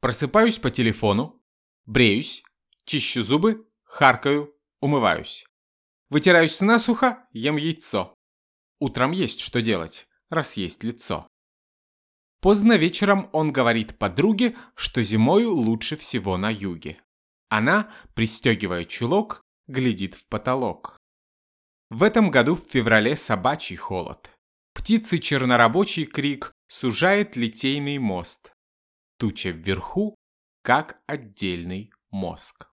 Просыпаюсь по телефону, бреюсь, чищу зубы, харкаю, умываюсь. Вытираюсь насухо, ем яйцо. Утром есть что делать, раз есть лицо. Поздно вечером он говорит подруге, что зимою лучше всего на юге. Она, пристегивая чулок, глядит в потолок. В этом году в феврале собачий холод. Птицы чернорабочий крик сужает литейный мост. Туча вверху, как отдельный мозг.